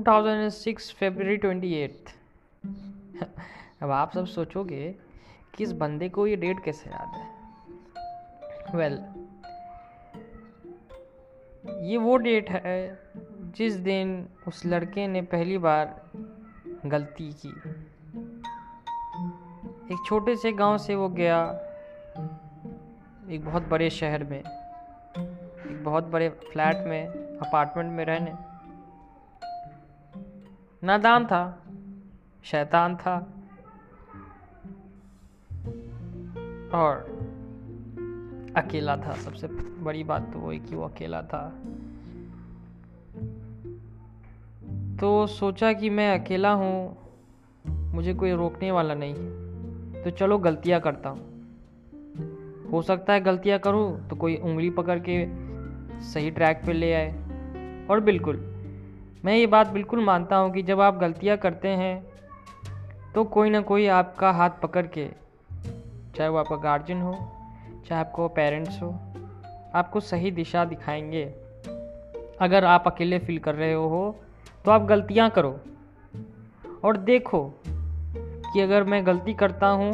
2006 फरवरी twenty अब आप सब सोचोगे कि इस बंदे को ये डेट कैसे याद है? वेल well, ये वो डेट है जिस दिन उस लड़के ने पहली बार गलती की। एक छोटे से गाँव से वो गया एक बहुत बड़े शहर में एक बहुत बड़े फ्लैट में अपार्टमेंट में रहने। नादान था, शैतान था। और अकेला था, सबसे बड़ी बात तो वही कि वो अकेला था। तो सोचा कि मैं अकेला हूँ, मुझे कोई रोकने वाला नहीं। है तो चलो गलतियाँ करता हूँ। हो सकता है गलतियाँ करूँ तो कोई उंगली पकड़ के सही ट्रैक पे ले आए। और बिल्कुल मैं ये बात बिल्कुल मानता हूँ कि जब आप गलतियाँ करते हैं तो कोई ना कोई आपका हाथ पकड़ के, चाहे वो आपका गार्जियन हो, चाहे आपको पेरेंट्स हो, आपको सही दिशा दिखाएँगे। अगर आप अकेले फील कर रहे हो तो आप गलतियाँ करो। और देखो कि अगर मैं गलती करता हूँ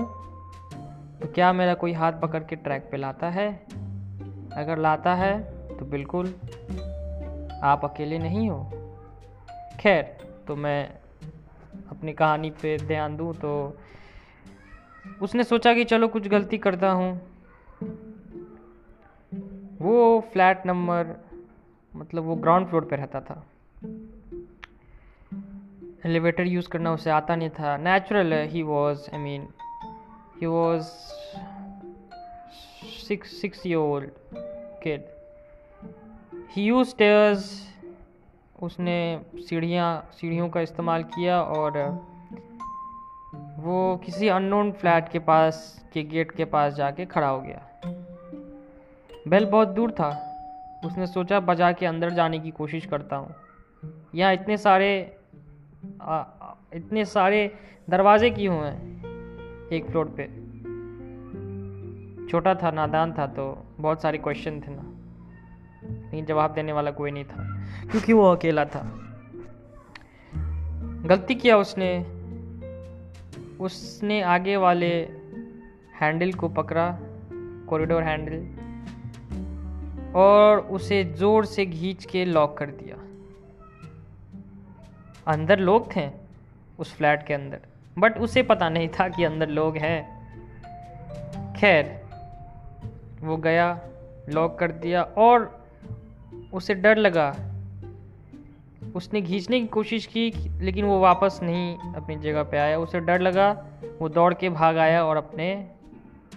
तो क्या मेरा कोई हाथ पकड़ के ट्रैक पे लाता है? अगर लाता है तो बिल्कुल आप अकेले नहीं हो। खैर तो मैं अपनी कहानी पे ध्यान दूँ तो उसने सोचा कि चलो कुछ गलती करता हूँ। वो फ्लैट नंबर मतलब वो ग्राउंड फ्लोर पे रहता था। एलिवेटर यूज़ करना उसे आता नहीं था। नेचुरल है was I mean he was six six year old kid he use stairs उसने सीढ़ियाँ सीढ़ियों का इस्तेमाल किया और वो किसी अननोन फ्लैट के पास के गेट के पास जाके खड़ा हो गया। बेल बहुत दूर था। उसने सोचा बजा के अंदर जाने की कोशिश करता हूँ। यहाँ इतने सारे आ, इतने सारे दरवाजे क्यों हैं? एक फ्लोर पे। छोटा था नादान था तो बहुत सारे क्वेश्चन थे ना। लेकिन जवाब देने वाला कोई नहीं था, क्योंकि वो अकेला था। गलती किया उसने। उसने आगे वाले हैंडल को पकड़ा कॉरिडोर हैंडल और उसे ज़ोर से घींच के लॉक कर दिया। अंदर लोग थे उस फ्लैट के अंदर बट उसे पता नहीं था कि अंदर लोग हैं। खैर, वो गया लॉक कर दिया, और उसे डर लगा। उसने खींचने की कोशिश की, लेकिन वो वापस नहीं अपनी जगह पे आया। उसे डर लगा, वो दौड़ के भाग आया और अपने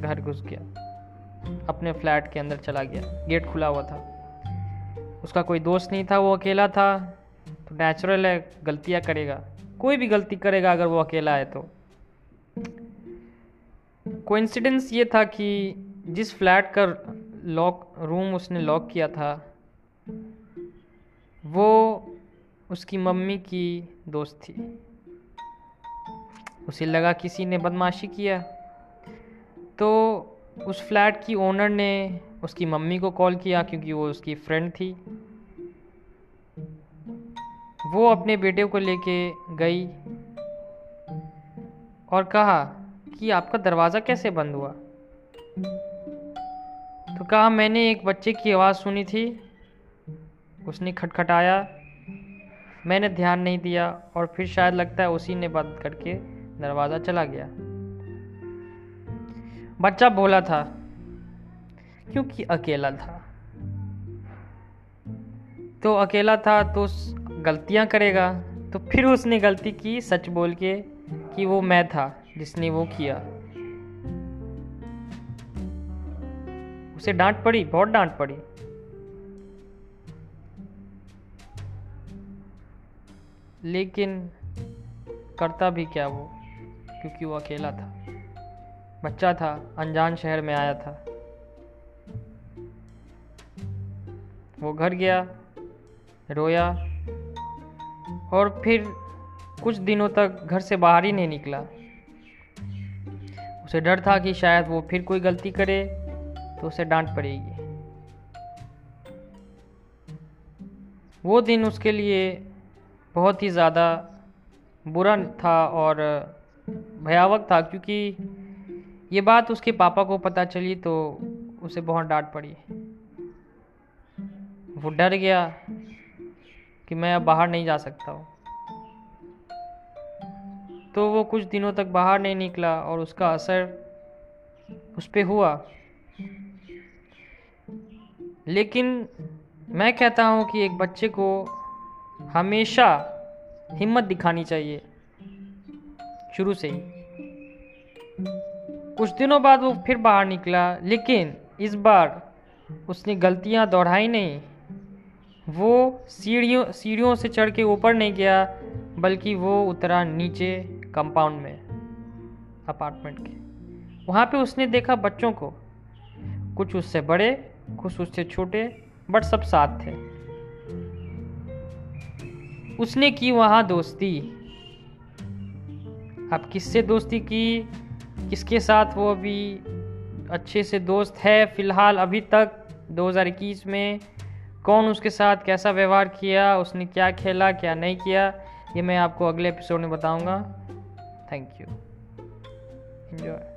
घर घुस गया। अपने फ्लैट के अंदर चला गया। गेट खुला हुआ था। उसका कोई दोस्त नहीं था, वो अकेला था। तो नेचुरल है, गलतियाँ करेगा। कोई भी गलती करेगा अगर वो अकेला है तो। कोइंसिडेंस ये था कि जिस फ्लैट का लॉक रूम उसने लॉक किया था वो उसकी मम्मी की दोस्त थी। उसे लगा किसी ने बदमाशी किया। तो उस फ्लैट की ओनर ने उसकी मम्मी को कॉल किया क्योंकि वो उसकी फ्रेंड थी। वो अपने बेटे को लेके गई और कहा कि आपका दरवाज़ा कैसे बंद हुआ? तो कहा, मैंने एक बच्चे की आवाज़ सुनी थी। उसने खटखटाया। मैंने ध्यान नहीं दिया और फिर शायद लगता है उसी ने बंद करके दरवाज़ा चला गया। बच्चा बोला था, क्योंकि अकेला था। तो अकेला था तो गलतियाँ करेगा तो फिर उसने गलती की सच बोल के कि वो मैं था जिसने वो किया। उसे डांट पड़ी, बहुत डांट पड़ी। लेकिन करता भी क्या वो? क्योंकि वो अकेला था। बच्चा था, अनजान शहर में आया था। वो घर गया, रोया और फिर कुछ दिनों तक घर से बाहर ही नहीं निकला। उसे डर था कि शायद वो फिर कोई गलती करे तो उसे डांट पड़ेगी। वो दिन उसके लिए बहुत ही ज़्यादा बुरा था और भयावक था, क्योंकि ये बात उसके पापा को पता चली तो उसे बहुत डांट पड़ी। वो डर गया कि मैं अब बाहर नहीं जा सकता हूँ। तो वो कुछ दिनों तक बाहर नहीं निकला और उसका असर उस पर हुआ। लेकिन मैं कहता हूँ कि एक बच्चे को हमेशा हिम्मत दिखानी चाहिए। शुरू से ही। कुछ दिनों बाद वो फिर बाहर निकला, लेकिन इस बार उसने गलतियाँ दोहराई नहीं। वो सीढ़ियों सीढ़ियों से चढ़ के ऊपर नहीं गया, बल्कि वो उतरा नीचे कंपाउंड में, अपार्टमेंट के। वहाँ पे उसने देखा बच्चों को। कुछ उससे बड़े, कुछ उससे छोटे, बट सब साथ थे। उसने की वहाँ दोस्ती। अब किससे दोस्ती की? किसके साथ वो अभी अच्छे से दोस्त है? फ़िलहाल अभी तक 2021 में कौन उसके साथ कैसा व्यवहार किया? उसने क्या खेला, क्या नहीं किया? ये मैं आपको अगले एपिसोड में बताऊँगा। Thank you enjoy